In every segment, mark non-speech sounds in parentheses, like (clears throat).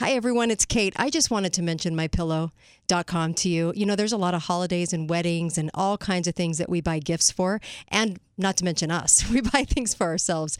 Hi, everyone. It's Kate. I just wanted to mention mypillow.com to you. You know, there's a lot of holidays and weddings and all kinds of things that we buy gifts for. And not to mention us, (laughs) we buy things for ourselves.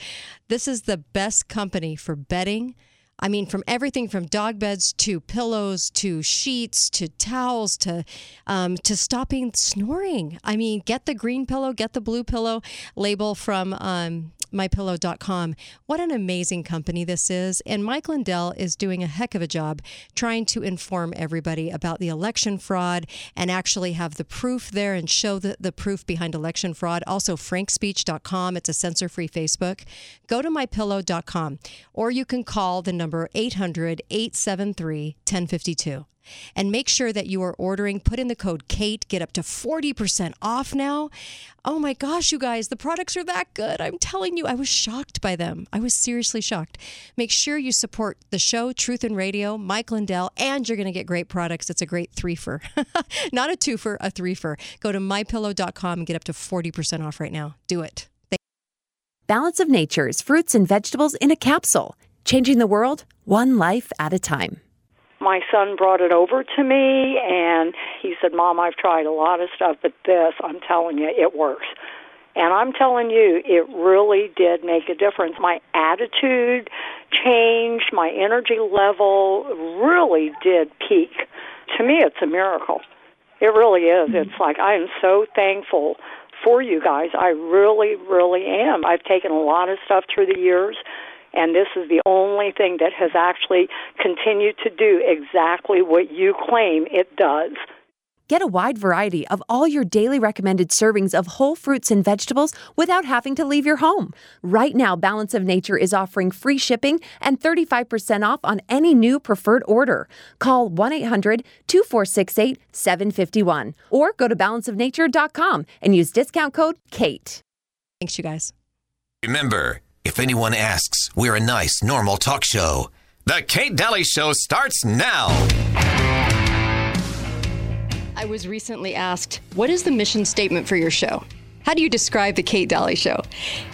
This is the best company for bedding. I mean, from everything from dog beds to pillows to sheets to towels to um, to stopping snoring. I mean, get the green pillow, get the blue pillow label from um, mypillow.com. What an amazing company this is. And Mike Lindell is doing a heck of a job trying to inform everybody about the election fraud and actually have the proof there and show the, the proof behind election fraud. Also, frankspeech.com. It's a censor free Facebook. Go to mypillow.com or you can call the number 800 873 1052 and make sure that you are ordering. Put in the code KATE, get up to 40% off now. Oh my gosh, you guys, the products are that good. I'm telling you, I was shocked by them. I was seriously shocked. Make sure you support the show, Truth and Radio, Mike Lindell, and you're going to get great products. It's a great threefer, (laughs) not a twofer, a threefer. Go to mypillow.com and get up to 40% off right now. Do it. Balance of Nature's fruits and vegetables in a capsule, changing the world one life at a time my son brought it over to me and he said, Mom, I've tried a lot of stuff, but this, I'm telling you, it works. And I'm telling you, it really did make a difference. My attitude changed, my energy level really did peak. To me, it's a miracle. It really is. Mm-hmm. It's like I am so thankful for you guys. I really, really am. I've taken a lot of stuff through the years and this is the only thing that has actually continued to do exactly what you claim it does. Get a wide variety of all your daily recommended servings of whole fruits and vegetables without having to leave your home. Right now, Balance of Nature is offering free shipping and 35% off on any new preferred order. Call 1 800 2468 751 or go to balanceofnature.com and use discount code KATE. Thanks, you guys. Remember, if anyone asks, we're a nice, normal talk show. The Kate Dalley Show starts now. I was recently asked, What is the mission statement for your show? How do you describe the Kate Dalley Show?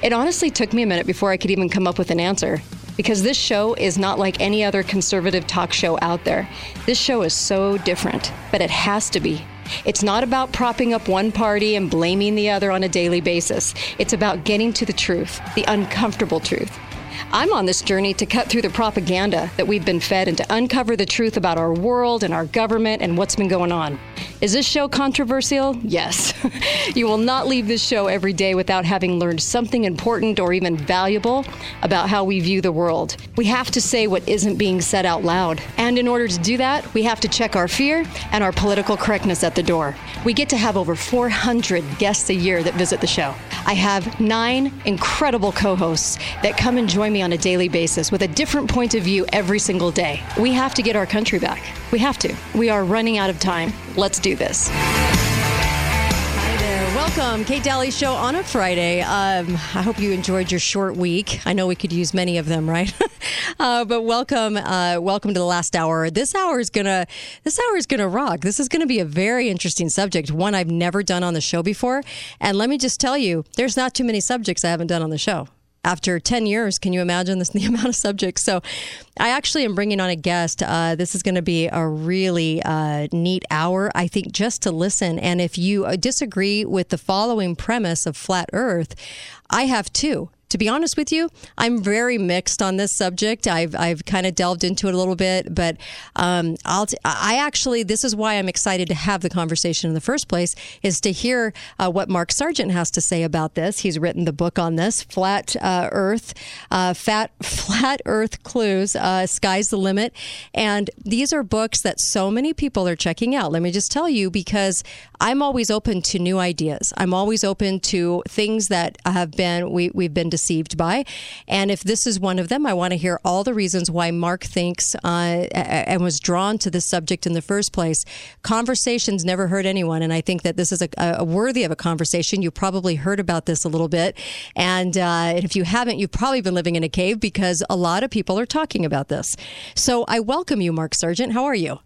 It honestly took me a minute before I could even come up with an answer because this show is not like any other conservative talk show out there. This show is so different, but it has to be it's not about propping up one party and blaming the other on a daily basis. It's about getting to the truth, the uncomfortable truth. I'm on this journey to cut through the propaganda that we've been fed and to uncover the truth about our world and our government and what's been going on. Is this show controversial? Yes. (laughs) you will not leave this show every day without having learned something important or even valuable about how we view the world. We have to say what isn't being said out loud. And in order to do that, we have to check our fear and our political correctness at the door. We get to have over 400 guests a year that visit the show. I have nine incredible co hosts that come and join me on a daily basis with a different point of view every single day. We have to get our country back. We have to. We are running out of time. Let's do this. Welcome, Kate Dalley Show on a Friday. Um, I hope you enjoyed your short week. I know we could use many of them, right? (laughs) uh, but welcome, uh, welcome to the last hour. This hour is gonna, this hour is gonna rock. This is gonna be a very interesting subject, one I've never done on the show before. And let me just tell you, there's not too many subjects I haven't done on the show after 10 years. Can you imagine this, (laughs) the amount of subjects? So I actually am bringing on a guest. Uh, this is going to be a really uh, neat hour, I think, just to listen. And if you uh, disagree with the following premise of flat earth, I have two to be honest with you, I'm very mixed on this subject. I've I've kind of delved into it a little bit, but um, I'll t- I actually this is why I'm excited to have the conversation in the first place is to hear uh, what Mark Sargent has to say about this. He's written the book on this, Flat uh, Earth, uh, Fat (laughs) Flat Earth Clues, uh, Sky's the Limit, and these are books that so many people are checking out. Let me just tell you because I'm always open to new ideas. I'm always open to things that have been we we've been deceived by. And if this is one of them, I want to hear all the reasons why Mark thinks uh, and was drawn to this subject in the first place. Conversations never hurt anyone. And I think that this is a, a worthy of a conversation. You probably heard about this a little bit. And uh, if you haven't, you've probably been living in a cave because a lot of people are talking about this. So I welcome you, Mark Sargent. How are you?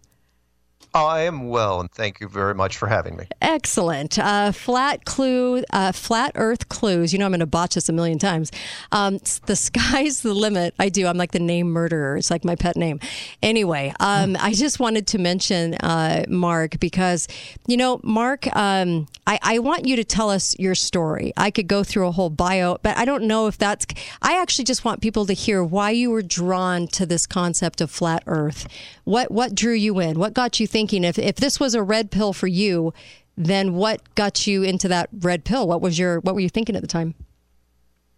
I am well, and thank you very much for having me. Excellent. Uh, flat clue, uh, flat Earth clues. You know, I'm going to botch this a million times. Um, the sky's the limit. I do. I'm like the name murderer. It's like my pet name. Anyway, um, I just wanted to mention uh, Mark because, you know, Mark, um, I, I want you to tell us your story. I could go through a whole bio, but I don't know if that's. I actually just want people to hear why you were drawn to this concept of flat Earth. What what drew you in? What got you thinking? Thinking if, if this was a red pill for you, then what got you into that red pill? What was your what were you thinking at the time?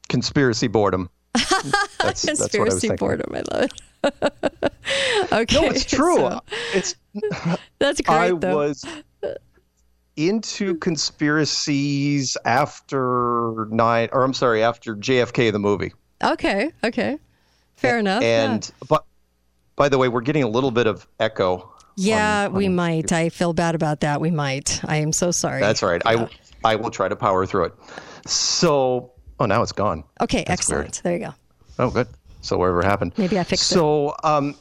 Conspiracy boredom. (laughs) That's, Conspiracy that's boredom. I love it. (laughs) okay. No, it's true. So, it's (laughs) that's great. I though. was into conspiracies after nine, or I'm sorry, after JFK the movie. Okay. Okay. Fair enough. And yeah. but by the way, we're getting a little bit of echo yeah, on, we might. I feel bad about that. We might. I am so sorry. That's right. Yeah. I I will try to power through it. So, oh, now it's gone. Okay, That's excellent. Weird. There you go. Oh, good. So whatever happened. Maybe I fixed so, it. So, um,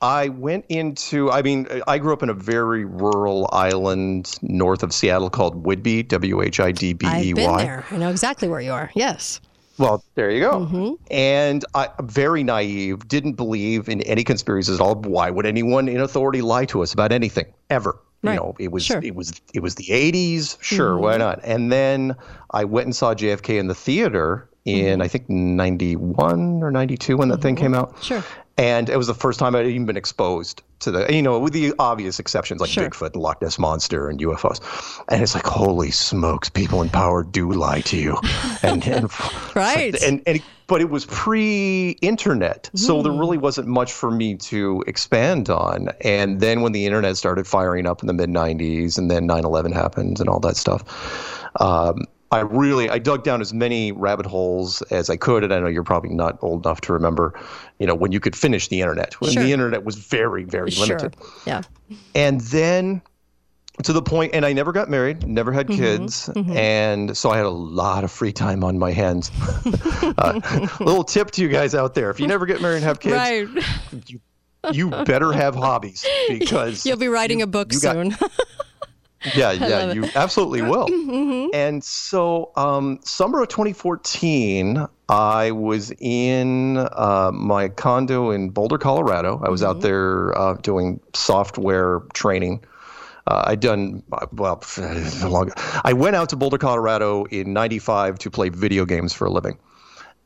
I went into. I mean, I grew up in a very rural island north of Seattle called Whidbey. W H I D B E Y. I've been there. I know exactly where you are. Yes. Well, there you go. Mm-hmm. And I, very naive, didn't believe in any conspiracies at all. Why would anyone in authority lie to us about anything ever? Right. You know, it was sure. it was it was the 80s. Sure, mm-hmm. why not? And then I went and saw JFK in the theater in mm-hmm. I think 91 or 92 when that thing mm-hmm. came out. Sure. And it was the first time I'd even been exposed to the, you know, with the obvious exceptions like sure. Bigfoot and Loch Ness Monster and UFOs. And it's like, holy smokes, people in power do lie to you. (laughs) And, and (laughs) right. Like, and, and, but it was pre internet. Mm. So there hmm. really wasn't much for me to expand on. And then when the internet started firing up in the mid 90s and then 9 11 happened and all that stuff. Um, I really I dug down as many rabbit holes as I could, and I know you're probably not old enough to remember, you know, when you could finish the internet when sure. the internet was very very sure. limited. Yeah. And then to the point, and I never got married, never had mm-hmm. kids, mm-hmm. and so I had a lot of free time on my hands. (laughs) uh, little tip to you guys out there: if you never get married and have kids, right. you, you better have hobbies (laughs) because you'll be writing you, a book soon. Got, (laughs) yeah, (laughs) yeah, you absolutely will. (clears throat) Mm-hmm. And so, um, summer of 2014, I was in uh, my condo in Boulder, Colorado. I was mm-hmm. out there uh, doing software training. Uh, I'd done well. (sighs) Long, I went out to Boulder, Colorado in '95 to play video games for a living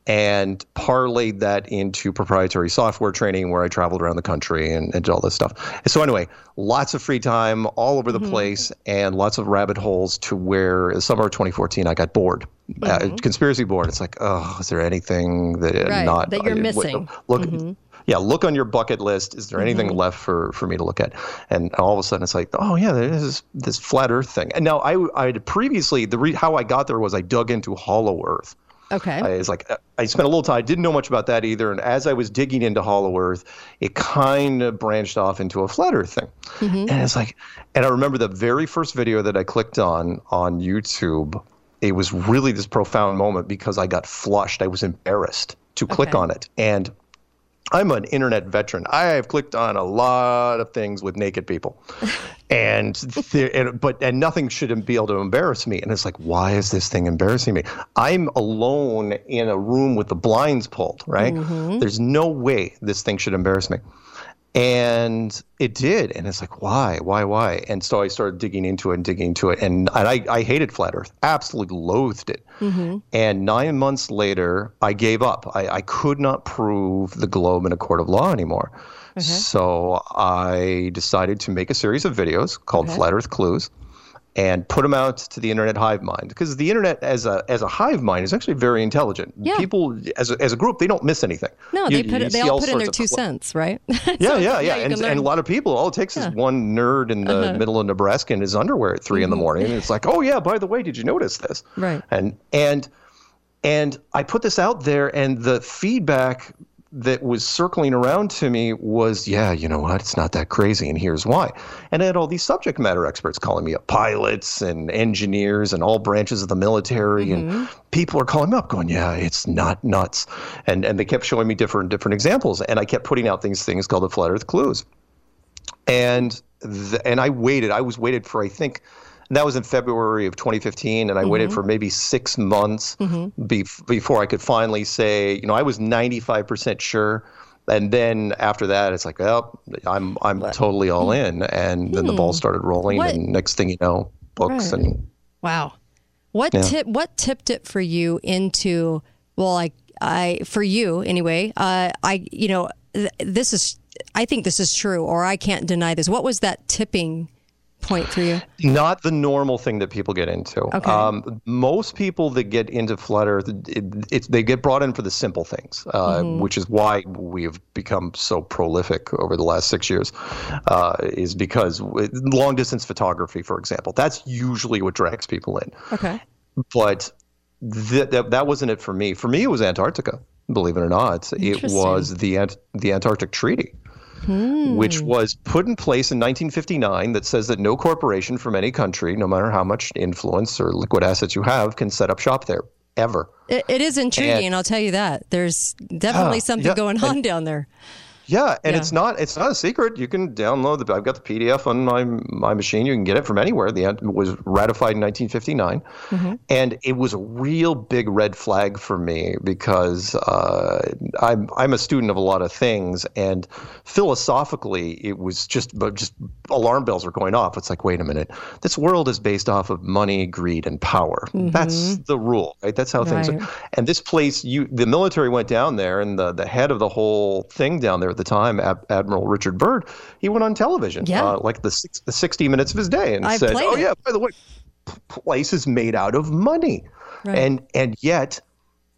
and parlayed that into proprietary software training where I traveled around the country and, and all this stuff. So anyway, lots of free time all over the mm-hmm. place and lots of rabbit holes to where summer of 2014 I got bored. Uh, mm-hmm. Uh, conspiracy board. It's like, oh, is there anything that right, not that you're uh, missing? Look, mm-hmm. yeah, look on your bucket list. Is there anything mm-hmm. left for, for me to look at? And all of a sudden, it's like, oh yeah, there's this flat Earth thing. And now I I had previously the re- how I got there was I dug into Hollow Earth. Okay. I was like, I spent a little time. I didn't know much about that either. And as I was digging into Hollow Earth, it kind of branched off into a flat Earth thing. Mm-hmm. And it's like, and I remember the very first video that I clicked on on YouTube. It was really this profound moment because I got flushed. I was embarrassed to click okay. on it. And I'm an internet veteran. I have clicked on a lot of things with naked people, (laughs) and, and but and nothing should be able to embarrass me. And it's like, why is this thing embarrassing me? I'm alone in a room with the blinds pulled. Right? Mm-hmm. There's no way this thing should embarrass me. And it did. And it's like, why, why, why? And so I started digging into it and digging into it. and, And, I, I hated Flat Earth, absolutely loathed it. Mm-hmm. And nine months later, I gave up. I, I could not prove the globe in a court of law anymore. Mm-hmm. So I decided to make a series of videos called okay. Flat Earth Clues and put them out to the internet hive mind because the internet as a as a hive mind is actually very intelligent. Yeah. People as a, as a group they don't miss anything. No, you, they put it, they all put in their two cents, right? (laughs) so, yeah, yeah, yeah, and, and a lot of people all it takes yeah. is one nerd in the uh-huh. middle of Nebraska in his underwear at 3 mm-hmm. in the mm-hmm. morning and it's like, "Oh yeah, by the way, did you notice this?" Right. And and and I put this out there and the feedback that was circling around to me was, yeah, you know what? It's not that crazy, and here's why. And I had all these subject matter experts calling me up, pilots and engineers and all branches of the military, mm-hmm. and people are calling me up, going, yeah, it's not nuts. And and they kept showing me different different examples, and I kept putting out these things called the flat Earth clues. And th- and I waited. I was waited for I think and that was in February of 2015, and I mm-hmm. waited for maybe six months mm-hmm. be- before I could finally say, you know, I was 95% sure. And then after that, it's like, well, I'm I'm what? totally all hmm. in, and then the ball hmm. started rolling, what? and next thing you know, books right. and wow, what yeah. tip what tipped it for you into well, like I for you anyway, uh, I you know th- this is I think this is true, or I can't deny this. What was that tipping point for you? Not the normal thing that people get into. Okay. Um, most people that get into Flutter, it, it, they get brought in for the simple things, uh, mm-hmm. which is why we've become so prolific over the last six years, uh, is because long distance photography, for example, that's usually what drags people in. Okay. But th- that, that wasn't it for me. For me, it was Antarctica. Believe it or not, it was the the Antarctic Treaty hmm. which was put in place in 1959 that says that no corporation from any country, no matter how much influence or liquid assets you have, can set up shop there ever. it, it is intriguing, and, I'll tell you that. There's definitely uh, something yeah, going on and, down there. Yeah, and yeah. it's not it's not a secret. You can download the. I've got the PDF on my my machine. You can get it from anywhere. The end was ratified in 1959, mm-hmm. and it was a real big red flag for me because uh, I'm I'm a student of a lot of things, and philosophically, it was just just alarm bells were going off. It's like, wait a minute, this world is based off of money, greed, and power. Mm-hmm. That's the rule, right? That's how right. things are. And this place, you the military went down there, and the the head of the whole thing down there the time, Ab- Admiral Richard Byrd, he went on television, yeah. Uh, like the six, the 60 minutes of his day, and I've said, "Oh it. yeah, by the way, place is made out of money," right. and and yet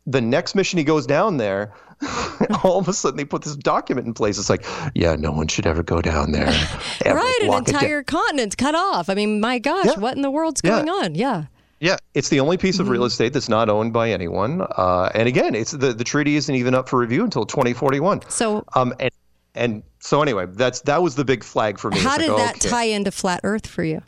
the next mission he goes down there. (laughs) all of a sudden, they put this document in place. It's like, yeah, no one should ever go down there. (laughs) right, an entire continent cut off. I mean, my gosh, yeah. what in the world's going yeah. on? Yeah. Yeah, it's the only piece of real mm-hmm. estate that's not owned by anyone. Uh, and again, it's the, the treaty isn't even up for review until 2041. So, um, and, and so anyway, that's that was the big flag for me. How did like, that okay. tie into flat Earth for you?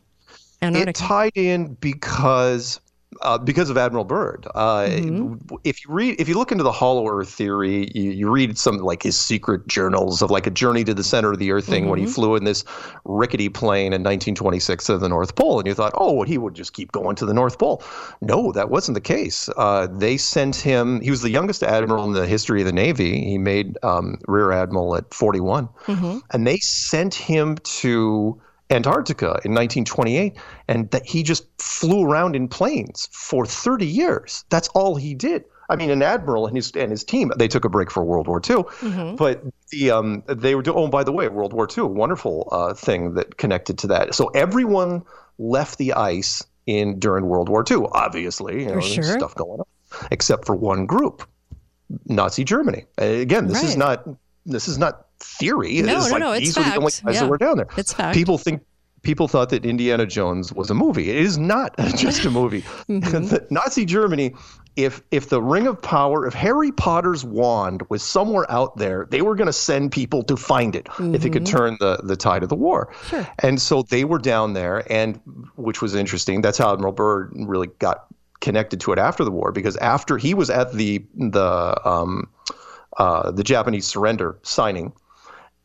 Antarctica? It tied in because uh, because of Admiral Byrd. Uh, mm-hmm. If you read, if you look into the Hollow Earth theory, you, you, read some like his secret journals of like a journey to the center of the Earth thing mm-hmm. when he mm-hmm. flew in this rickety plane in 1926 to the North Pole, and you thought, oh, he would just keep going to the North Pole. No, that wasn't the case. Uh, they sent him. He was the youngest admiral in the history of the Navy. He made um, rear admiral at 41, mm-hmm. and they sent him to Antarctica in 1928, and that he just flew around in planes for 30 years. That's all he did. I mean, an admiral and his and his team they took a break for World War II, mm-hmm. but the um, they were oh by the way World War II a wonderful uh, thing that connected to that. So everyone left the ice in during World War II. Obviously, you know, sure. stuff going on, except for one group, Nazi Germany. Again, this right. is not this is not theory. No, it's no, like, no, it's these fact. Are the only guys yeah. that were down there. It's fact. People think people thought that Indiana Jones was a movie. It is not (laughs) just a movie. (laughs) mm-hmm. Nazi Germany, if if the Ring of Power, if Harry Potter's wand was somewhere out there, they were going to send people to find it mm-hmm. if it could mm-hmm. turn the the tide of the war. Sure. And so they were down there, and which was interesting. That's how Admiral Byrd really got connected to it after the war because after he was at the the um, uh, the Japanese surrender signing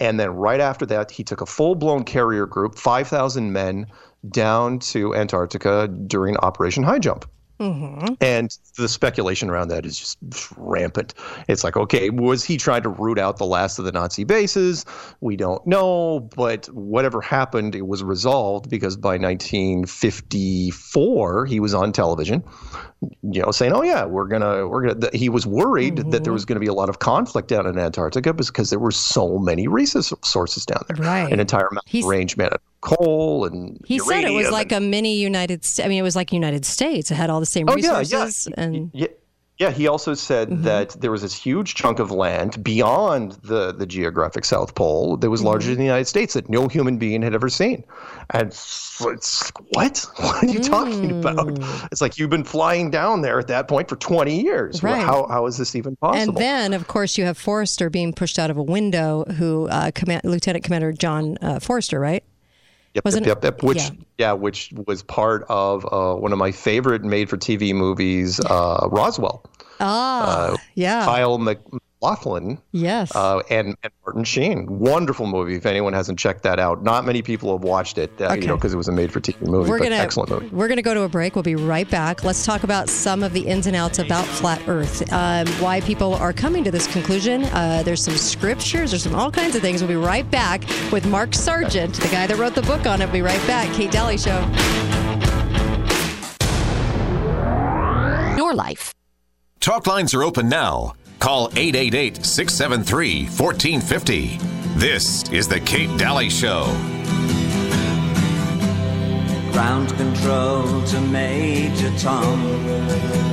and then right after that, he took a full blown carrier group, 5,000 men, down to Antarctica during Operation Highjump. Mm-hmm. And the speculation around that is just rampant. It's like, okay, was he trying to root out the last of the Nazi bases? We don't know, but whatever happened, it was resolved because by 1954 he was on television, you know, saying, "Oh yeah, we're gonna, we're gonna." He was worried mm-hmm. that there was going to be a lot of conflict down in Antarctica because there were so many resources down there, right? An entire mountain range made of coal and he said it was like a mini United. States. I mean, it was like United States. It had all the same oh, resources. Yeah, yeah. And yeah, yeah, he also said mm-hmm. that there was this huge chunk of land beyond the, the geographic South Pole that was mm-hmm. larger than the United States that no human being had ever seen. And it's like, what? (laughs) What are you mm. talking about? It's like you've been flying down there at that point for 20 years. Right. How, how is this even possible? And then, of course, you have Forrester being pushed out of a window, who uh, Command- Lieutenant Commander John uh, Forrester, right? Yep, yep, yep, yep, Which, yeah. yeah. which was part of uh, one of my favorite made-for-TV movies, uh, Roswell. Ah, uh, yeah. Kyle Mc, MacLachlan. Yes. Uh, and, and Martin Sheen. Wonderful movie. If anyone hasn't checked that out, not many people have watched it. Uh, Okay. You know, because it was a made-for-TV movie. we're but gonna excellent movie. we're gonna go to a break. We'll be right back. Let's talk about some of the ins and outs about flat Earth, um, why people are coming to this conclusion. Uh, there's some scriptures. There's some all kinds of things. We'll be right back with Mark Sargent, the guy that wrote the book on it. We'll be right back. Kate Dalley Show. Your life. Talk lines are open now. Call 888 673 1450. This is The Kate Dalley Show. Ground control to Major Tom.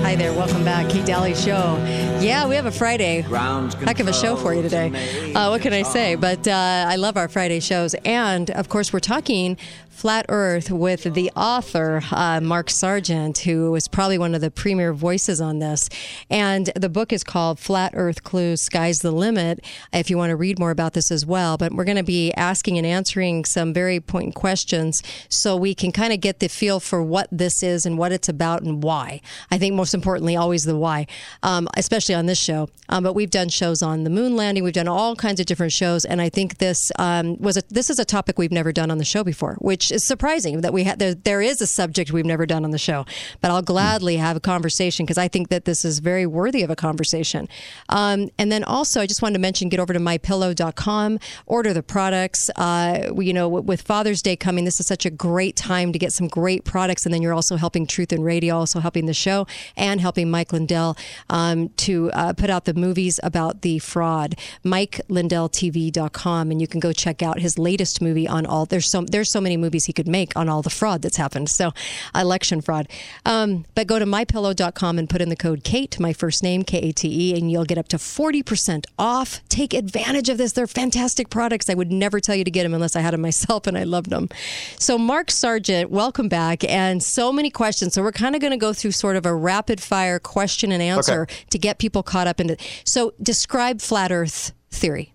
Hi there. Welcome back. Kate Dalley Show. Yeah, we have a Friday. Ground Heck of a show for you today. Uh, what can I say? But uh, I love our Friday shows. And of course, we're talking Flat Earth with the author, uh, Mark Sargent, who is probably one of the premier voices on this. And the book is called Flat Earth Clues Sky's the Limit, if you want to read more about this as well. But we're going to be asking and answering some very important questions so we can kind of get the feel for what this is and what it's about and why. I think most importantly, always the why, um, especially on this show. Um, but we've done shows on the moon landing, we've done all kinds of different shows, and I think this um, was a, this is a topic we've never done on the show before, which is surprising that we had there, there is a subject we've never done on the show. But I'll gladly have a conversation because I think that this is very worthy of a conversation. Um, and then also, I just wanted to mention, get over to mypillow.com, order the products. Uh, you know, with Father's Day coming, this is such a great time to get some great products, and then you're also helping Truth and Radio, also helping the show, and helping Mike Lindell um, to uh, put out the movies about the fraud. MikeLindellTV.com, and you can go check out his latest movie on all. There's so there's so many movies he could make on all the fraud that's happened. So, election fraud. Um, but go to mypillow.com and put in the code Kate, my first name K A T E, and you'll get up to forty percent off. Take advantage of this. They're fantastic products. I would never tell you to get them unless I had them myself, and I loved them. So, Mark Sargent, welcome back, and so many questions. So, we're kind of going to go through sort of a rapid fire question and answer Okay. to get people caught up into. So, describe flat Earth theory.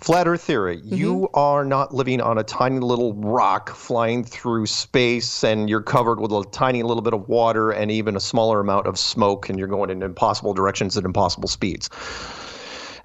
Flat Earth theory. Mm-hmm. You are not living on a tiny little rock flying through space and you're covered with a tiny little bit of water and even a smaller amount of smoke and you're going in impossible directions at impossible speeds.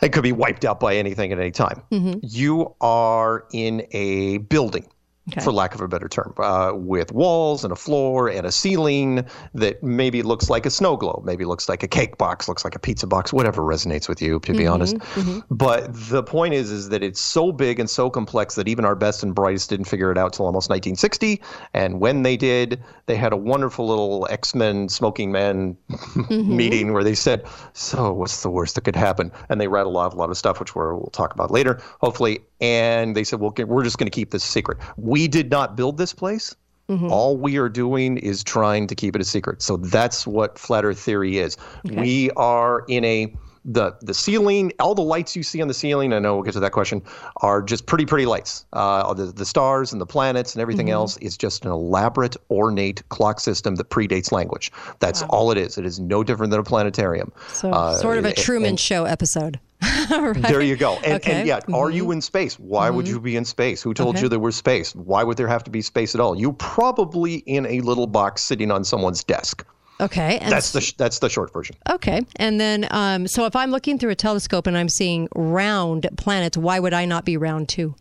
It could be wiped out by anything at any time. Mm-hmm. You are in a building. Okay. For lack of a better term, uh, with walls and a floor and a ceiling that maybe looks like a snow globe, maybe looks like a cake box, looks like a pizza box, whatever resonates with you, to be mm-hmm, honest. Mm-hmm. But the point is, is that it's so big and so complex that even our best and brightest didn't figure it out till almost 1960. And when they did, they had a wonderful little X-Men smoking men mm-hmm. (laughs) meeting where they said, "So, what's the worst that could happen?" And they rattled off a lot of stuff, which we're, we'll talk about later, hopefully. And they said, "Well, we're just going to keep this secret. We did not build this place." Mm-hmm. All we are doing is trying to keep it a secret. So that's what flat Earth theory is. We are in a the the ceiling, all the lights you see on the ceiling. I know we'll get to that question. Are just pretty pretty lights. Uh, the the stars and the planets and everything else is just an elaborate, ornate clock system that predates language. That's all it is. It is no different than a planetarium. So, Uh, sort of a and- Truman Show episode. (laughs) Right? there you go. And, Okay. Mm-hmm. and yet, are you in space? Why would you be in space? Who told Okay. you there was space? Why would there have to be space at all? You're probably in a little box sitting on someone's desk. Okay. And That's the sh- that's the short version. Okay. And then, um, so if I'm looking through a telescope and I'm seeing round planets, why would I not be round too?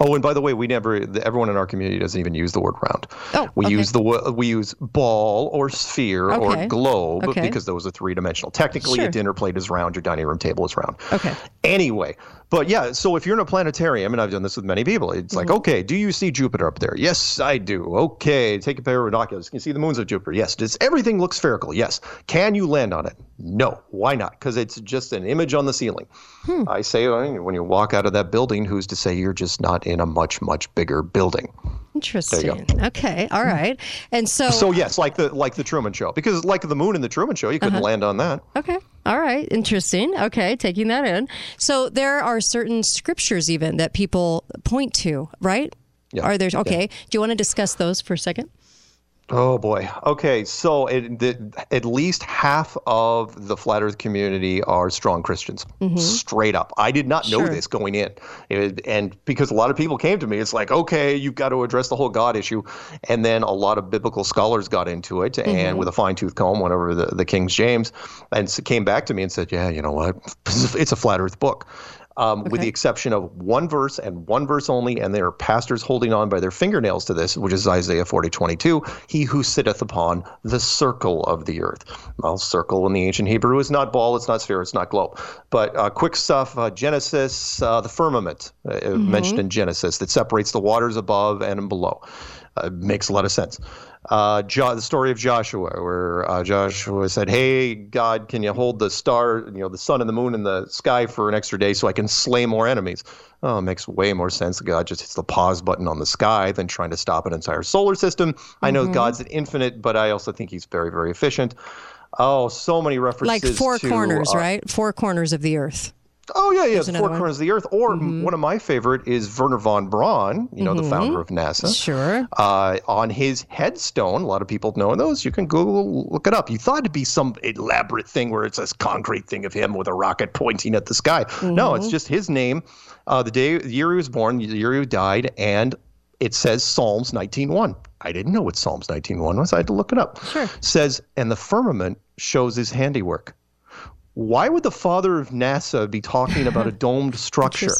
Oh, and by the way, we never. Everyone in our community doesn't even use the word round. Oh, we okay. use the we use ball or sphere Okay. or globe Okay. because those are three dimensional. Technically, Sure. a dinner plate is round. Your dining room table is round. Okay. Anyway, but yeah, so if you're in a planetarium, and I've done this with many people, it's like, Mm-hmm. okay, do you see Jupiter up there? Yes, I do. Okay, take a pair of binoculars. Can you see the moons of Jupiter? Yes. Does everything look spherical? Yes. Can you land on it? No. Why not? Because it's just an image on the ceiling. Hmm. I say when you walk out of that building, who's to say you're just not in a much, much bigger building? Interesting. Okay. All right. And so, So yes, like the like the Truman Show, because like the moon in the Truman Show, you Uh-huh. couldn't land on that. okay. All right. Interesting. Okay. Taking that in. So there are certain scriptures even that people point to, right? Yeah. Are there? Okay. Do you want to discuss those for a second? Oh boy. Okay, so it, the, at least half of the flat Earth community are strong Christians, mm-hmm. straight up. I did not know this going in, It- and because a lot of people came to me, it's like, okay, you've got to address the whole God issue, and then a lot of biblical scholars got into it, and mm-hmm. with a fine tooth comb, whenever the the King James, and came back to me and said, yeah, you know what, (laughs) it's a flat Earth book. Um, With the exception of one verse and one verse only, and there are pastors holding on by their fingernails to this, which is Isaiah 40, 22, he who sitteth upon the circle of the earth. Well, circle in the ancient Hebrew is not ball, it's not sphere, it's not globe. But uh, quick stuff, uh, Genesis, uh, the firmament uh, mentioned in Genesis that separates the waters above and below. Uh, makes a lot of sense. Uh, jo- the story of Joshua, where uh, Joshua said, "Hey, God, can you hold the star, you know, the sun and the moon in the sky for an extra day so I can slay more enemies?" Oh, it makes way more sense. God just hits the pause button on the sky than trying to stop an entire solar system. I know God's an infinite, but I also think He's very, very efficient. Oh, so many references. Like four to, corners, uh, right? Four corners of the earth. Oh yeah, yeah, There's the four. Mm-hmm. corners of the earth. Or one of my favorite is Wernher von Braun, you know, the founder of NASA. Sure. Uh, on his headstone, a lot of people know those. You can Google, look it up. You thought it'd be some elaborate thing where it's this concrete thing of him with a rocket pointing at the sky. No, Mm-hmm. it's just his name, uh, the day, the year he was born, the year he died, and it says Psalms 19:1. I didn't know what Psalms 19:1 was. I had to look it up. Sure. Says, and the firmament shows his handiwork. Why would the father of NASA be talking about a domed structure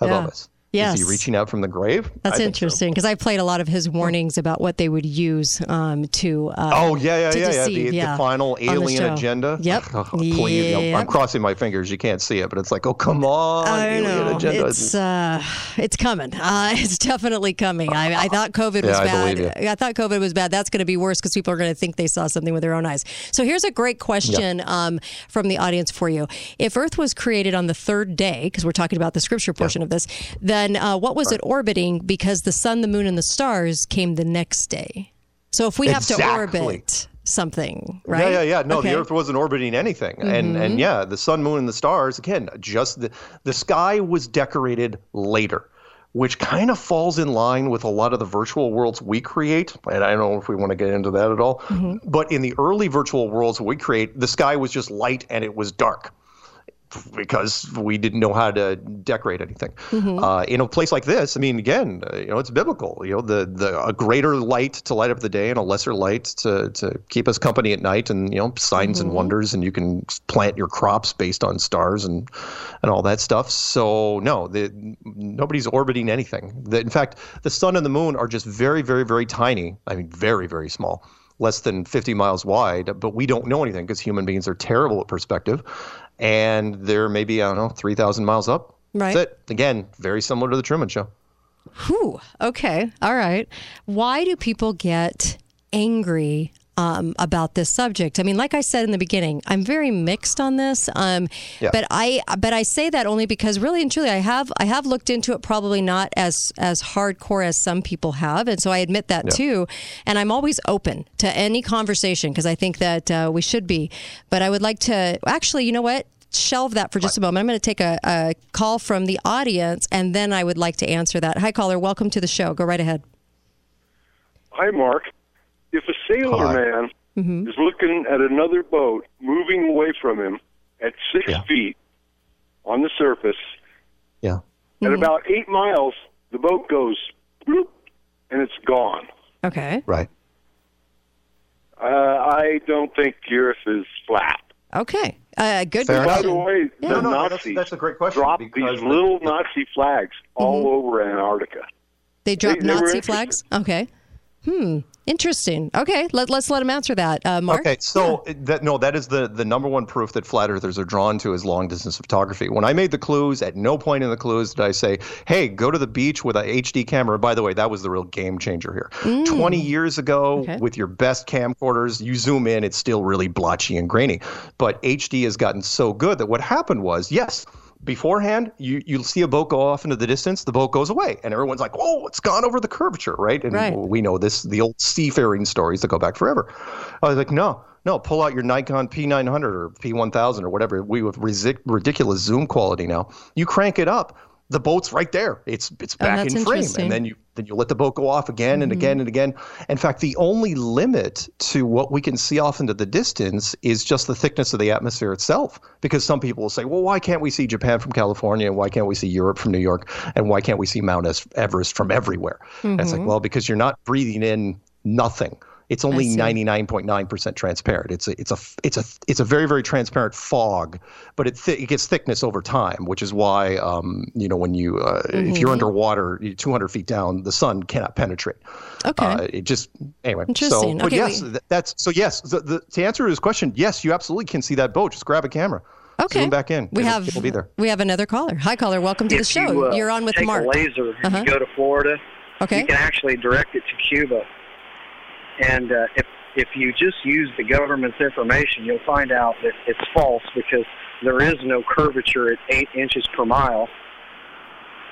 above Yeah. us? Yes. Is he reaching out from the grave? That's interesting because I played a lot of his warnings about what they would use um, to. Uh, Oh yeah, yeah, to yeah, yeah. deceive, The, yeah, the final the alien agenda. Yep. (laughs) Oh, please, Yep. I'm crossing my fingers. You can't see it, but it's like, oh come on, I alien know agenda. it's uh, it's coming. Uh, (laughs) it's definitely coming. I, I thought COVID Yeah, was I bad. you. I thought COVID was bad. That's going to be worse because people are going to think they saw something with their own eyes. So here's a great question um, from the audience for you: If Earth was created on the third day, because we're talking about the scripture portion of this, then uh, what was it orbiting? Because the sun, the moon, and the stars came the next day. So if we have to orbit something, right? Yeah, yeah, yeah. No, Okay. Mm-hmm. the Earth wasn't orbiting anything, and and yeah, the sun, moon, and the stars again. Just the the sky was decorated later, which kind of falls in line with a lot of the virtual worlds we create. And I don't know if we want to get into that at all. Mm-hmm. But in the early virtual worlds we create, the sky was just light and it was dark. Because we didn't know how to decorate anything. Uh, in a place like this, I mean, again, uh, you know, it's biblical. You know, the the a greater light to light up the day and a lesser light to to keep us company at night, and you know, signs and wonders, and you can plant your crops based on stars and and all that stuff. So no, the, nobody's orbiting anything. The, in fact, the sun and the moon are just very, very, very tiny. I mean, very, very small less than 50 miles wide, but we don't know anything because human beings are terrible at perspective. And they're maybe, I don't know, 3,000 miles up. Right. That's it. Again, very similar to the Truman Show. Whew. Okay. All right. Why do people get angry um, about this subject? I mean, like I said in the beginning, I'm very mixed on this. Um, Yeah. But I but I say that only because really and truly, I have I have looked into it probably not as as hardcore as some people have, and so I admit that too. And I'm always open to any conversation because I think that uh, we should be. But I would like to actually, you know what? Shelve that for just a moment. I'm going to take a, a call from the audience, and then I would like to answer that. Hi, caller. Welcome to the show. Go right ahead. Hi, Mark. If a sailor Hi. man Mm-hmm. is looking at another boat moving away from him at six Yeah. feet on the surface, Yeah. at about eight miles, the boat goes bloop, and it's gone. Okay. Right. Uh, I don't think the Earth is flat. Okay. Uh, good Fair By the way, Yeah. the No, no, that's- Nazis that's a great question, dropped these little the- Nazi flags all Mm-hmm. over Antarctica. They dropped they Nazi interested. flags. Okay. Hmm. Interesting. Okay. Let, let's let him answer that. Uh, Mark. Okay, so that no, that is the the number one proof that flat earthers are drawn to is long distance photography. When I made the clues, at no point in the clues did I say, "Hey, go to the beach with a HD camera." By the way, that was the real game changer here. Twenty years ago, Okay. with your best camcorders, you zoom in, it's still really blotchy and grainy. But HD has gotten so good that what happened was, yes. Beforehand, you you see a boat go off into the distance, the boat goes away, and everyone's like, "Oh, it's gone over the curvature, right?" And Right. we know this, the old seafaring stories that go back forever. I was like, no, no, pull out your Nikon P900 or P1000 or whatever. We have ridiculous zoom quality now. You crank it up, the boat's right there. It's it's Oh, back that's in frame, and then you then you let the boat go off again and mm-hmm. again and again. In fact, the only limit to what we can see off into the distance is just the thickness of the atmosphere itself. Because some people will say, well, why can't we see Japan from California? And why can't we see Europe from New York? And why can't we see Mount Everest from everywhere? And it's like, mm-hmm. well, because you're not breathing in nothing. It's only 99.9% transparent. It's a it's a it's a it's a very very transparent fog, but it th- it gets thickness over time, which is why um you know when you uh, if you're underwater, 200 feet down, the sun cannot penetrate. Okay. Uh, it just anyway. Interesting. So, but Okay, yes, we- th- that's so yes. The, the, to answer his question, yes, you absolutely can see that boat. Just grab a camera. Okay. Zoom back in. We It'll- have It'll be there. we have another caller. Hi, caller. Welcome to the show. You, uh, You're on with take Mark. a laser and Uh-huh. you go to Florida. Okay. You can actually direct it to Cuba. And uh, if if you just use the government's information, you'll find out that it's false because there is no curvature at eight inches per mile.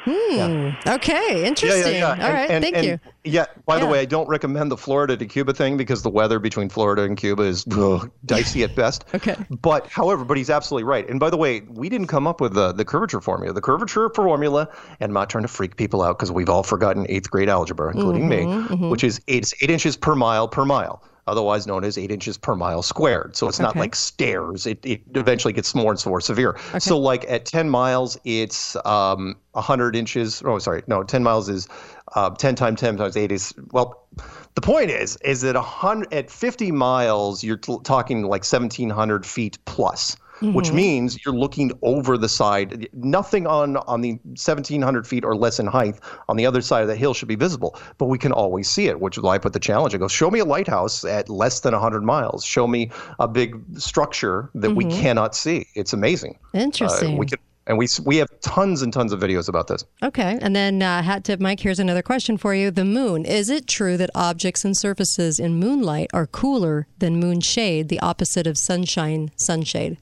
Hmm. Okay. Interesting. All And- right. and- Thank and, you. Yeah. By the way, I don't recommend the Florida to Cuba thing because the weather between Florida and Cuba is ugh, dicey at best. (laughs) Okay. But however, but he's absolutely right. And by the way, we didn't come up with the the curvature formula. The curvature formula, and I'm not trying to freak people out because we've all forgotten eighth grade algebra, including Mm-hmm, me, which is eight, it's eight inches per mile per mile. Otherwise known as eight inches per mile squared. So it's not Okay. like stairs. It, it eventually gets more and more severe. So like at 10 miles, it's um, 100 inches. Oh, sorry. No, 10 miles is uh, 10 times 10 times 8 is, well, the point is, is that 100, at 50 miles, you're t- talking like 1,700 feet plus. Which means you're looking over the side. Nothing on on the 1,700 feet or less in height on the other side of the hill should be visible, but we can always see it. Which is why I put the challenge. I go, show me a lighthouse at less than 100 miles. Show me a big structure that we cannot see. It's amazing. Uh, Interesting. we can, and we we have tons and tons of videos about this. Okay. And then, uh, hat tip Mike, here's another question for you. The moon. Is it true that objects and surfaces in moonlight are cooler than moon shade, the opposite of sunshine, sunshade?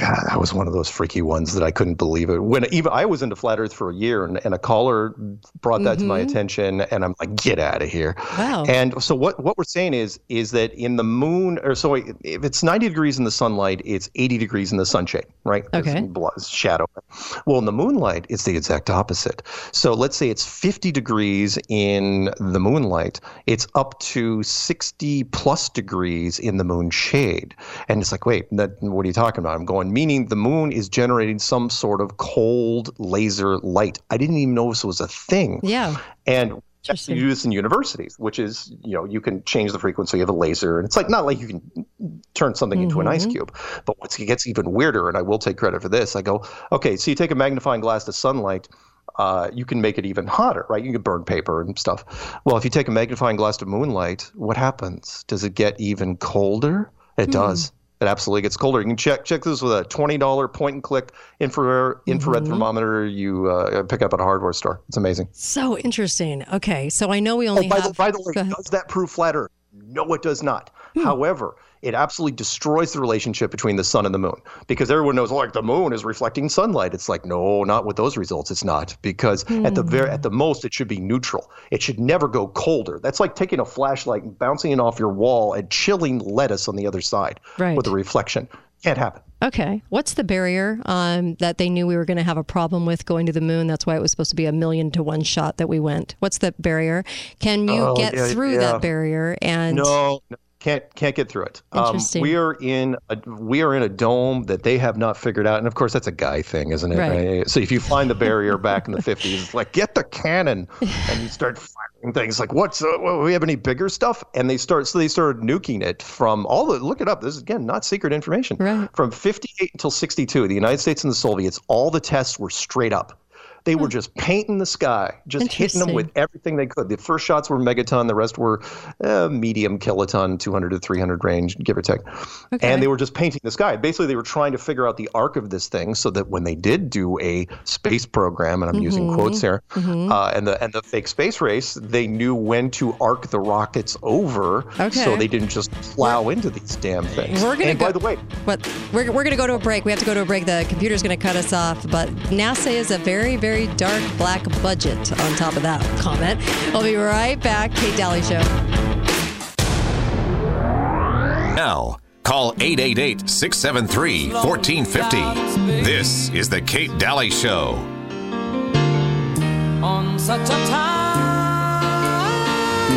Yeah, that was one of those freaky ones that I couldn't believe it. When even I was into flat Earth for a year, and, and a caller brought that to my mm-hmm. attention, and I'm like, get out of here. Wow. And so what what we're saying is is that in the moon, or so if it's 90 degrees in the sunlight, it's 80 degrees in the sunshade, right? Okay. it's shadow. Well, in the moonlight, it's the exact opposite. So let's say it's 50 degrees in the moonlight, it's up to 60 plus degrees in the moon shade. And it's like, wait, that, what are you talking about? I'm going, meaning the moon is generating some sort of cold laser light. I didn't even know this was a thing. Yeah. And you do this in universities, which is, you know, you can change the frequency of a laser. And it's like, not like you can turn something into an Mm-hmm. ice cube. But once it gets even weirder, and I will take credit for this, I go, okay, so you take a magnifying glass to sunlight, uh, you can make it even hotter, right? You can burn paper and stuff. Well, if you take a magnifying glass to moonlight, what happens? Does it get even colder? Hmm. It does. It absolutely gets colder. You can check check this with a twenty dollar point and click infrared infrared Mm-hmm. thermometer you uh, pick up at a hardware store. It's amazing. So interesting. Okay. So I know we only Oh, by, have. the, by the way. Hmm. does that prove flat Earth? No, it does not. However, it absolutely destroys the relationship between the sun and the moon because everyone knows, like, the moon is reflecting sunlight. It's like, no, not with those results. It's not because at the very, Hmm. at the most, it should be neutral. It should never go colder. That's like taking a flashlight and bouncing it off your wall and chilling lettuce on the other side Right. with a reflection. Can't happen. Okay. What's the barrier um, that they knew we were going to have a problem with going to the moon? That's why it was supposed to be a million to one shot that we went. What's the barrier? Can you Oh, get yeah, through yeah. that barrier? And no, can't can't get through it. Um, Interesting. we are in a we are in a dome that they have not figured out, and of course that's a guy thing, isn't it? Right. So if you find the barrier back in the fifties, it's like get the cannon, and you start firing things. Like what's uh, well, we have any bigger stuff? And they start so they started nuking it from all the look it up. This is again not secret information. Right. From fifty eight until sixty two, the United States and the Soviets, all the tests were straight up. They were just painting the sky, just hitting them with everything they could. The first shots were megaton, the rest were uh, medium kiloton, 200 to 300 range, give or take. Okay. And they were just painting the sky. Basically, they were trying to figure out the arc of this thing so that when they did do a space program, and I'm using Mm-hmm. quotes here, uh, and the and the fake space race, they knew when to arc the rockets over, Okay. so they didn't just plow into these damn things. We're gonna and go- by the way, But we're, we're going to go to a break. We have to go to a break. The computer's going to cut us off. But NASA is a very, very very dark black budget on top of that comment. We'll be right back. Kate Dalley Show. Now, call 888 673 1450. This is The Kate Dalley Show. On such a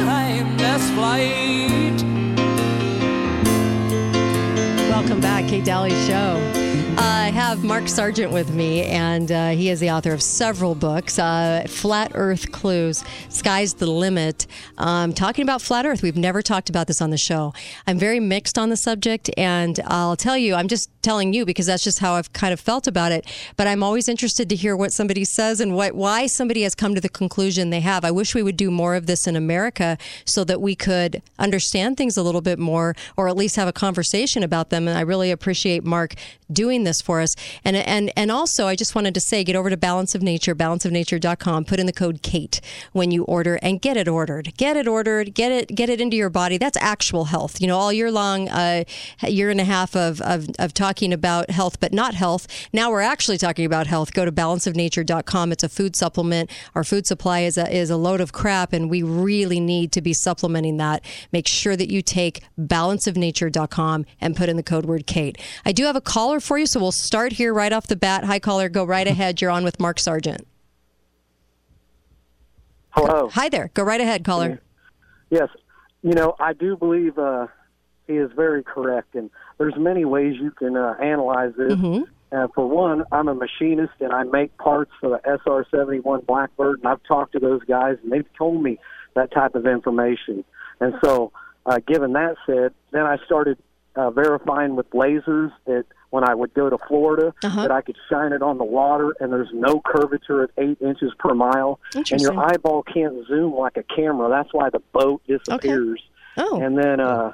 timeless flight. Welcome back, Kate Dalley Show. I have Mark Sargent with me, and uh, he is the author of several books uh, Flat Earth Clues, Sky's the Limit. Um, talking about flat Earth, we've never talked about this on the show. I'm very mixed on the subject, and I'll tell you, I'm just telling you because that's just how I've kind of felt about it. But I'm always interested to hear what somebody says and what why somebody has come to the conclusion they have. I wish we would do more of this in America so that we could understand things a little bit more, or at least have a conversation about them. And I really appreciate Mark doing this for us. And and and also, I just wanted to say, get over to Balance of Nature, balanceofnature.com. Put in the code Kate when you order, and get it ordered. Get it ordered. Get it get it into your body. That's actual health. You know, all year long, uh, a year and a half of, of of talking about health, but not health. Now we're actually talking about health. Go to balanceofnature.com. It's a food supplement. Our food supply is a is a load of crap, and we really need to be supplementing that. Make sure that you take balanceofnature.com and put in the code word Kate. I do have a caller for you, so we'll start here right off the bat. Hi, caller. Go right ahead. You're on with Mark Sargent. Hello. Hi there. Go right ahead, caller. Yes, you know I do believe uh, he is very correct, and there's many ways you can uh, analyze this. Mm-hmm. Uh, for one, I'm a machinist and I make parts for the SR-71 Blackbird, and I've talked to those guys, and they've told me that type of information. And so, uh, given that said, then I started uh, verifying with lasers that when I would go to Florida, Uh-huh. that I could shine it on the water, and there's no curvature at eight inches per mile, and your eyeball can't zoom like a camera. That's why the boat disappears. Okay. Oh. And then uh,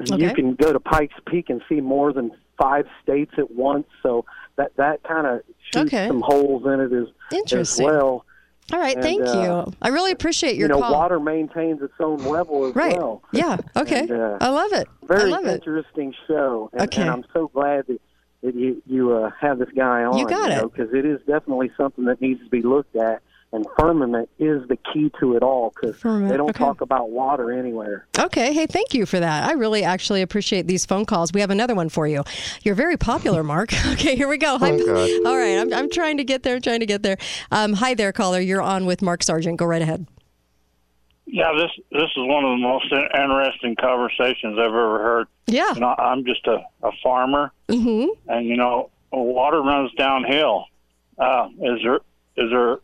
Okay. you can go to Pikes Peak and see more than five states at once. So that that kind of shoots Okay. some holes in it as, as Interesting. well. All right. And, thank uh, you. I really appreciate your you know, call. water maintains its own level as right. well. Yeah. Okay. And, uh, I love it. Very love it. interesting show, and, Okay. and I'm so glad that, that you you uh, have this guy on. You got it. because it is definitely something that needs to be looked at. And firmament is the key to it all because they don't okay. talk about water anywhere. Okay. Hey, thank you for that. I really actually appreciate these phone calls. We have another one for you. You're very popular, Mark. (laughs) okay, here we go. Hi. Oh, All right. I'm, I'm trying to get there. I'm trying to get there. Um, hi there, caller. You're on with Mark Sargent. Go right ahead. Yeah, this this is one of the most interesting conversations I've ever heard. Yeah. You know, I'm just a, a farmer, Mm-hmm. and you know, water runs downhill. Uh, is there is there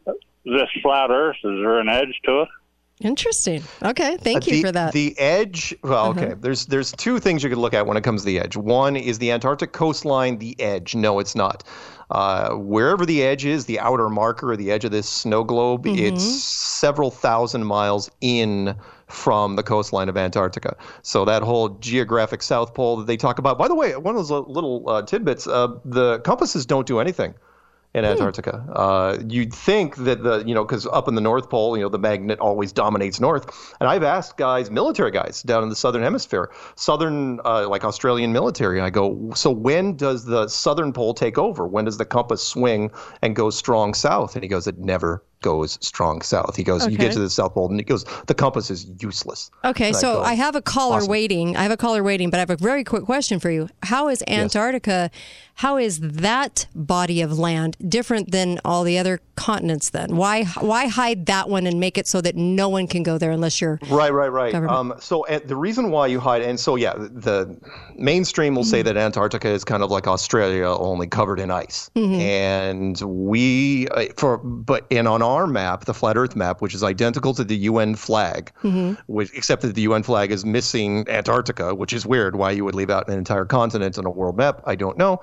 this flat Earth? Is there an edge to it? Interesting. Okay. Thank Uh, you the, for that. Uh-huh. The edge. Well, okay. There's there's two things you could look at when it comes to the edge. One is the Antarctic coastline. The edge. No, it's not. Uh, wherever the edge is, the outer marker or the edge of this snow globe, Mm-hmm. it's several thousand miles in from the coastline of Antarctica. So that whole geographic South Pole that they talk about. By the way, one of those little uh, tidbits: uh, the compasses don't do anything in Antarctica. Uh, you'd think that the, you know, because up in the North Pole, you know, the magnet always dominates north. And I've asked guys, military guys down in the southern hemisphere, southern, uh, like Australian military, I go, so when does the southern pole take over? When does the compass swing and go strong south? And he goes, it never goes strong south. He goes, you get to the South Pole, and he goes, the compass is useless. Okay, And I so go, I have a caller awesome. waiting. I have a caller waiting, but I have a very quick question for you. How is Antarctica, how is that body of land different than all the other continents then? Why why hide that one and make it so that no one can go there unless you're Right, right, right. Um, so uh, the reason why you hide, and so yeah, the mainstream will say Mm-hmm. that Antarctica is kind of like Australia, only covered in ice. Mm-hmm. And we, uh, for but and on our map, the flat Earth map, which is identical to the UN flag, Mm-hmm. which, except that the UN flag is missing Antarctica, which is weird. Why you would leave out an entire continent on a world map, I don't know.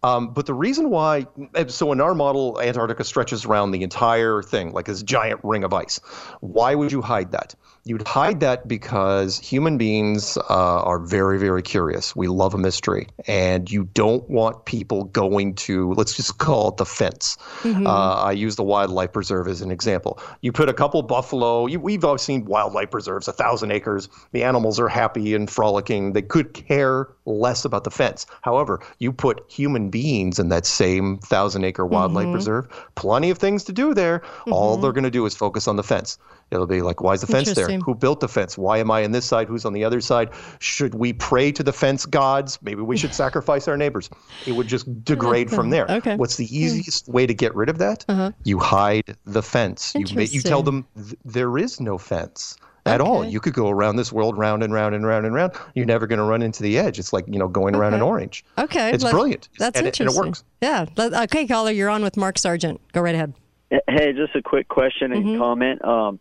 Um, but the reason why, so in our model, Antarctica stretches around the entire thing, like this giant ring of ice. Why would you hide that? You'd hide that because human beings uh, are very, very curious. We love a mystery, and you don't want people going to, let's just call it the fence. Uh, I use the wildlife preserve as an example. You put a couple buffalo, you, we've all seen wildlife preserves, a thousand acres. The animals are happy and frolicking. They could care less about the fence. However, you put human beings in that same thousand acre wildlife preserve, plenty of things to do there. All they're going to do is focus on the fence. It'll be like, why is the fence there? Who built the fence? Why am I on this side? Who's on the other side? Should we pray to the fence gods? Maybe we should (laughs) sacrifice our neighbors. It would just oh degrade from there. Okay. What's the hmm. easiest way to get rid of that? Uh-huh. You hide the fence. You you tell them th- there is no fence. at all. You could go around this world round and round and round and round. You're never going to run into the edge. It's like you know going around an orange. Okay, it's let- brilliant. That's and it, and it works. Yeah. Let- Okay, caller, you're on with Mark Sargent. Go right ahead. Hey, just a quick question and Mm-hmm. comment. Um,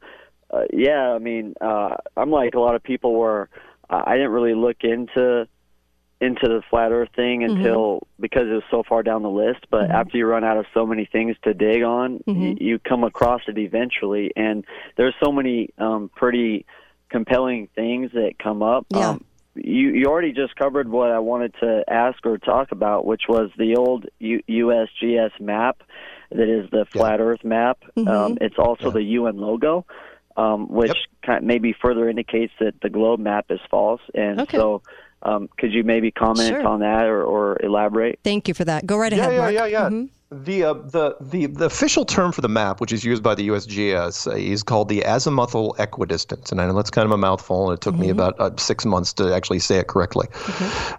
uh, yeah, I mean, uh, I'm like a lot of people where uh, I didn't really look into into the flat Earth thing Mm-hmm. until because it was so far down the list. But after you run out of so many things to dig on, Mm-hmm. y- you come across it eventually. And there's so many um, pretty compelling things that come up. Yeah. Um, you you already just covered what I wanted to ask or talk about, which was the old U- USGS map that is the flat Earth map. Mm-hmm. Um, it's also the UN logo, um, which Yep. kind maybe further indicates that the globe map is false. And Okay. so, um, could you maybe comment Sure. on that or, or elaborate? Thank you for that. Go right ahead, yeah, Mark. yeah, yeah. Mhm. The, uh, the the the official term for the map, which is used by the USGS, uh, is called the azimuthal equidistance, and I know that's kind of a mouthful, and it took me Mm-hmm. about uh, six months to actually say it correctly.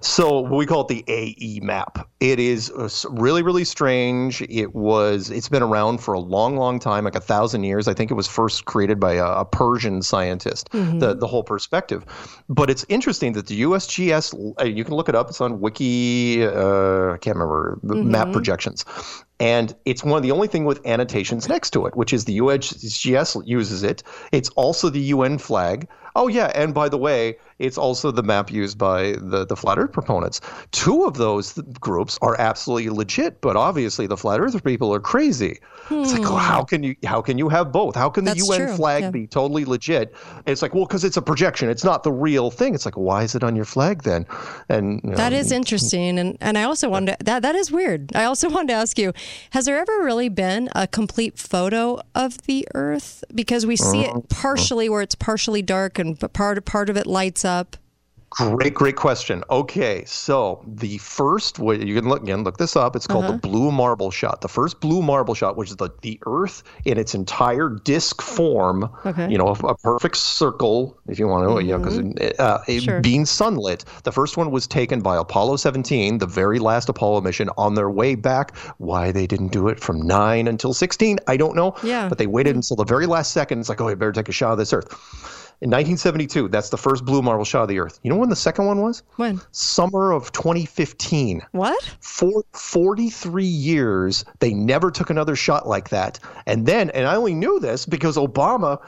So we call it the AE map. It is uh, really really strange. It was it's been around for a long long time, like a thousand years. I think it was first created by a, a Persian scientist. The the whole perspective, but it's interesting that the USGS. Uh, you can look it up. It's on Wiki. Uh, I can't remember map projections. And it's one of the only thing with annotations next to it, which is the USGS uses it. It's also the UN flag. Oh yeah, and by the way, it's also the map used by the, the flat Earth proponents. Two of those groups are absolutely legit, but obviously the flat Earth people are crazy. It's like, oh, how can you how can you have both? How can the Hmm. That's UN true, flag yeah. be totally legit? And it's like, well, because it's a projection. It's not the real thing. It's like, why is it on your flag then? And you know, That is interesting, and and I also wanted to, that that is weird. I also (laughs) wanted to ask you: Has there ever really been a complete photo of the Earth? Because we see Uh-huh. it partially, where it's partially dark, and but part part of it lights up. Great, great question. Okay, so the first, what you can look again, look this up. It's called Uh-huh. the blue marble shot. The first blue marble shot, which is the, the Earth in its entire disc form, Okay. you know, a, a perfect circle, if you want to, you know, because uh, it Sure. being sunlit. The first one was taken by Apollo 17, the very last Apollo mission, on their way back. Why they didn't do it from 9 until 16, I don't know. Yeah. But they waited until the very last second. It's like, oh, you better take a shot of this Earth. In 1972, that's the first blue marble shot of the Earth. You know when the second one was? When Summer of 2015. what? For 43 years, they never took another shot like that. And then, and I only knew this because Obama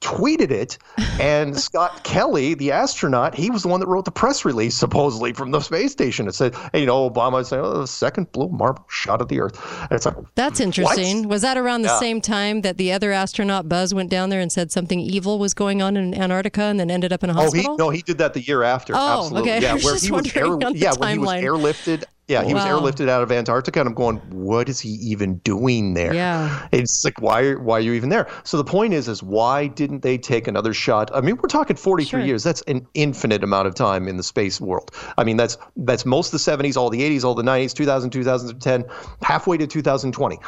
tweeted it, and (laughs) Scott Kelly, the astronaut, he was the one that wrote the press release supposedly from the space station. It said, hey, you know, Obama saying, oh, the second blue marble shot of the Earth. And it's like, That's interesting. Was that around the Yeah. same time that the other astronaut Buzz went down there and said something evil was going on in Antarctica, and then ended up in a Oh, he hospital? no, he did that the year after. Oh, Absolutely. okay. Yeah, (laughs) where he was air, wondering on the yeah, when he was airlifted. Yeah, he was airlifted out of Antarctica, and I'm going, what is he even doing there? Yeah. It's like, why, why are you even there? So the point is, is why didn't they take another shot? I mean, we're talking 43 Sure. years. That's an infinite amount of time in the space world. I mean, that's that's most of the 70s, all the 80s, all the 90s, 2000, 2010, halfway to 2020.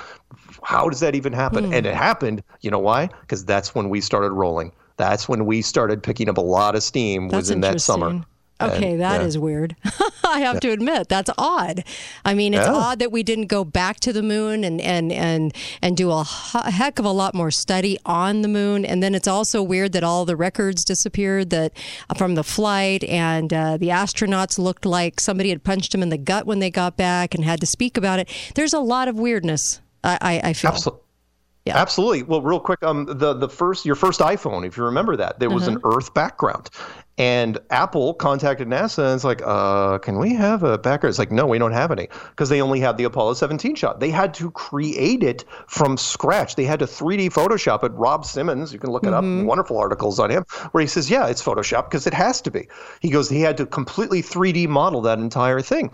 How does that even happen? Hmm. And it happened. You know why? Because that's when we started rolling. That's when we started picking up a lot of steam. That's was in that summer. Okay, that is yeah. weird. (laughs) I have to admit that's odd. I mean, it's Yeah. odd that we didn't go back to the moon and and and and do a heck of a lot more study on the moon. And then it's also weird that all the records disappeared that from the flight, and uh, the astronauts looked like somebody had punched them in the gut when they got back and had to speak about it. There's a lot of weirdness. I I, I feel. Absolutely. Yeah. Absolutely. Well, real quick, um, the the first your first iPhone, if you remember that, there was an Uh-huh. Earth background, and Apple contacted NASA and it's like, uh, can we have a background? It's like, no, we don't have any because they only had the Apollo 17 shot. They had to create it from scratch. They had to 3D Photoshop it. Rob Simmons, you can look it up. Wonderful articles on him where he says, yeah, it's Photoshop because it has to be. He goes, he had to completely 3D model that entire thing,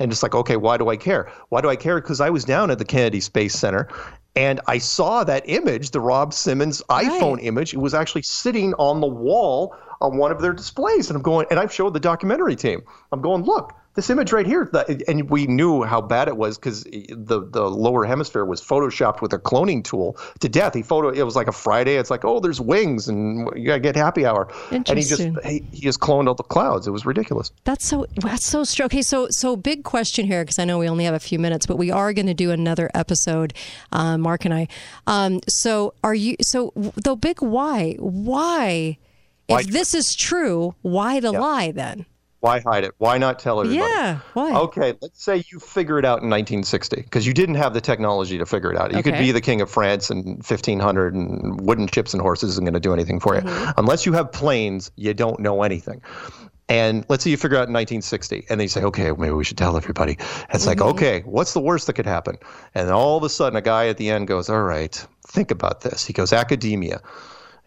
and it's like, okay, why do I care? Why do I care? Because I was down at the Kennedy Space Center and I saw that image, the Rob Simmons iPhone image. It was actually sitting on the wall on one of their displays. And I'm going, and I've showed the documentary team. I'm going, look, this image right here, and we knew how bad it was because the the lower hemisphere was photoshopped with a cloning tool to death. He photo it was like a Friday. It's like, oh, there's wings, and you gotta get happy hour. And he just he, he just cloned all the clouds. It was ridiculous. That's so that's so strange. Okay, so so big question here because I know we only have a few minutes, but we are going to do another episode, uh, Mark and I. Um, so are you? So the big why? Why? Why- If this is true, why the lie then? Why hide it? Why not tell everybody? Yeah, why? Okay, let's say you figure it out in 1960 because you didn't have the technology to figure it out. You could be the king of France in 1500 and wooden ships and horses isn't going to do anything for you. Mm-hmm. Unless you have planes, you don't know anything. And let's say you figure out in 1960 and then you say, okay, maybe we should tell everybody. It's like, Mm-hmm. okay, what's the worst that could happen? And all of a sudden, a guy at the end goes, all right, think about this. He goes, academia.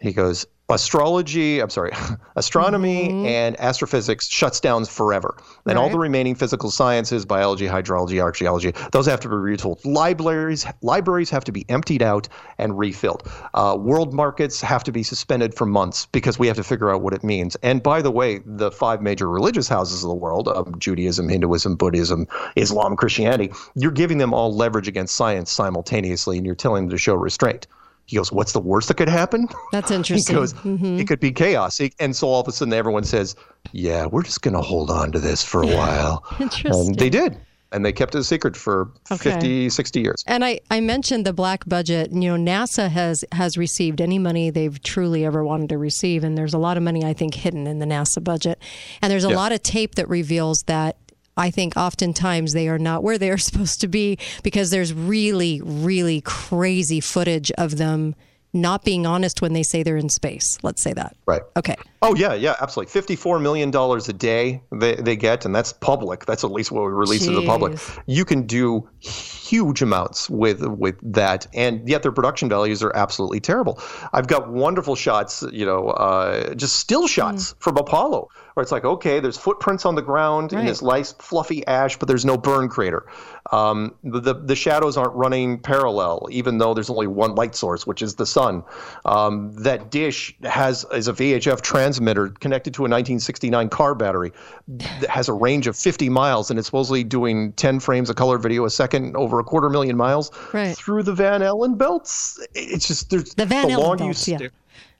He goes, astrology, I'm sorry, (laughs) astronomy and astrophysics shuts down forever. And all the remaining physical sciences, biology, hydrology, archaeology, those have to be retooled. Libraries, libraries have to be emptied out and refilled. Uh, world markets have to be suspended for months because we have to figure out what it means. And by the way, the five major religious houses of the world, um, Judaism, Hinduism, Buddhism, Islam, Christianity, you're giving them all leverage against science simultaneously and you're telling them to show restraint. He goes, What's the worst that could happen? That's (laughs) interesting. He goes, Mhm. It could be chaos. He- And so all of a sudden, everyone says, Yeah, we're just going to hold on to this for a while. (laughs) Interesting. And they did. And they kept it a secret for Okay. 50, 60 years. And I, I mentioned the black budget. You know, NASA has has received any money they've truly ever wanted to receive, and there's a lot of money I think hidden in the NASA budget. And there's a Yeah. lot of tape that reveals that I think oftentimes they are not where they are (laughs) supposed to be because there's really, really crazy footage of them not being honest when they say they're in space. Let's say that. Right. Okay. Oh yeah, yeah, absolutely. Fifty-four million dollars a day they, they get, and that's public. That's at least what we release to the public. You can do huge amounts with with that, and yet their production values are absolutely terrible. I've got wonderful shots, you know, uh, just still shots from Apollo, where it's like, okay, there's footprints on the ground in Right. this nice fluffy ash, but there's no burn crater. Um, the, the the shadows aren't running parallel, even though there's only one light source, which is the sun. Um, that dish has is a VHF transmitter connected to a 1969 car battery that has a range of 50 miles, and it's supposedly doing 10 frames of color video a second over a quarter million miles Right. through the Van Allen belts. It's just there's The Van Allen longer belts, you yeah.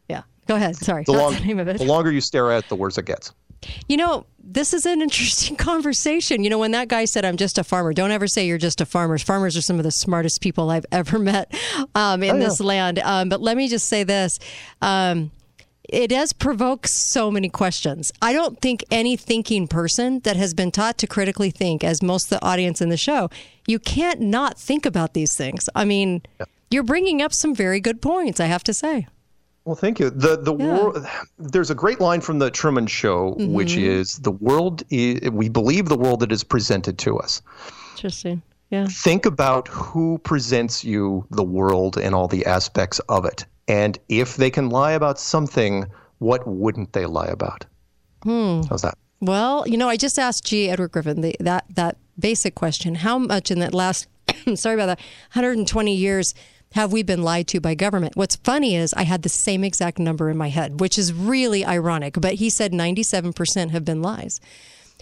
Yeah. Go ahead. Sorry. the, long- the name of it. the longer you stare at it, the worse it gets. You know, this is an (laughs) interesting conversation. You know, when that guy said, I'm just a farmer, don't ever say you're just a farmer. Farmers are some of the smartest people I've (laughs) ever met um, in Oh, yeah. this land. Um, but let me just say this. Um, it does provoke so many questions. I don't think any thinking person that has been taught to critically think, as most of the audience in the show, you can't not think about these things. I mean, you're bringing up some very good points, I have to say. Well, thank you. The the world. There's a great line from the Truman Show, which Mhm. is the world. i we believe the world that is presented to us. Interesting. Yeah. Think about who presents you the world and all the aspects of it, and if they can lie about something, what wouldn't they lie about? Hmm. How's that? Well, you know, I just asked G. Edward Griffin the, that that basic question: How much in that last, (coughs) sorry about that, 120 years have we been lied to by government? What's funny is I had the same exact number in my head, which is really ironic. But he said 97% have been lies.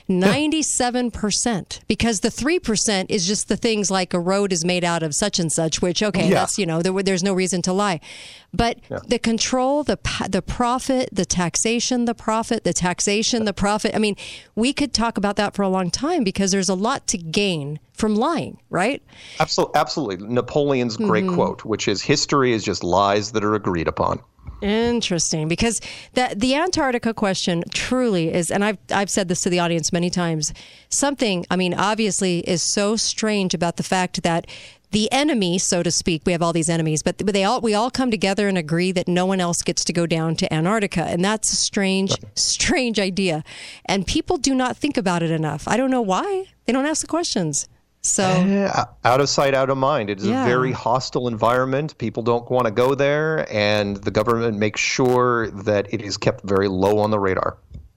97% because the 3% is just the things like a road is made out of such and such which okay Yeah. that's you know there, there's no reason to lie but the control the the profit the taxation the profit the taxation the profit i mean we could talk about that for a long time because there's a lot to gain from lying right Absolutely, absolutely. Napoleon's great Mhm. quote, which is "History is just lies that are agreed upon." Interesting, because that the Antarctica question truly is, and I've I've said this to the audience many times. Something, I mean, obviously, is so strange about the fact that the enemy, so to speak, we have all these enemies, but they all we all come together and agree that no one else gets to go down to Antarctica, and that's a strange, strange idea, and people do not think about it enough. I don't know why they don't ask the questions. So Eh, out of sight, out of mind. It is Yeah. a very hostile environment. People don't want to go there, and the government makes sure that it is kept very low on the radar.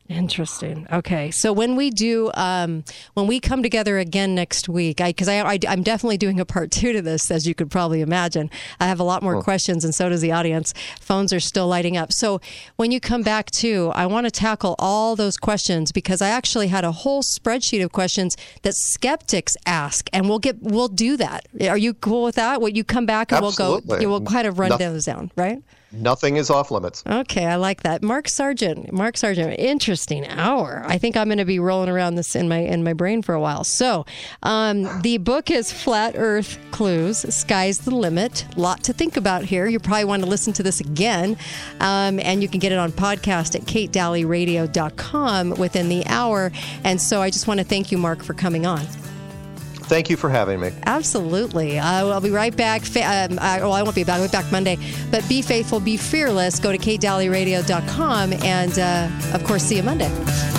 Interesting. Okay, so when we do, um, when we come together again next week, I because I, I, am definitely doing a part two to this, as you could probably imagine. I have a lot more questions, and so does the audience. Phones are still lighting up. So when you come back too, I want to tackle all those questions because I actually had a whole spreadsheet of questions that skeptics ask, and we'll get we'll do that. Are you cool with that? When you come back and Absolutely. we'll go? We'll kind of run Nothing- those down, right? Nothing is off limits. Okay, I like that. Mark Sargent. Mark Sargent. Interesting hour. I think I'm going to be rolling around this in my in my brain for a while. So, um, the book is Flat Earth Clues. Sky's the limit. Lot to think about here. You probably want to listen to this again, um, and you can get it on podcast at katedalleyradio.com within the hour. And so, I just want to thank you, Mark, for coming on. Thank you for having me. Absolutely. Uh, I'll be right back. Um, I, well, I won't be back. I'll be back Monday. But be faithful, be fearless. Go to katedalleyradio.com and, uh, of course, see you Monday.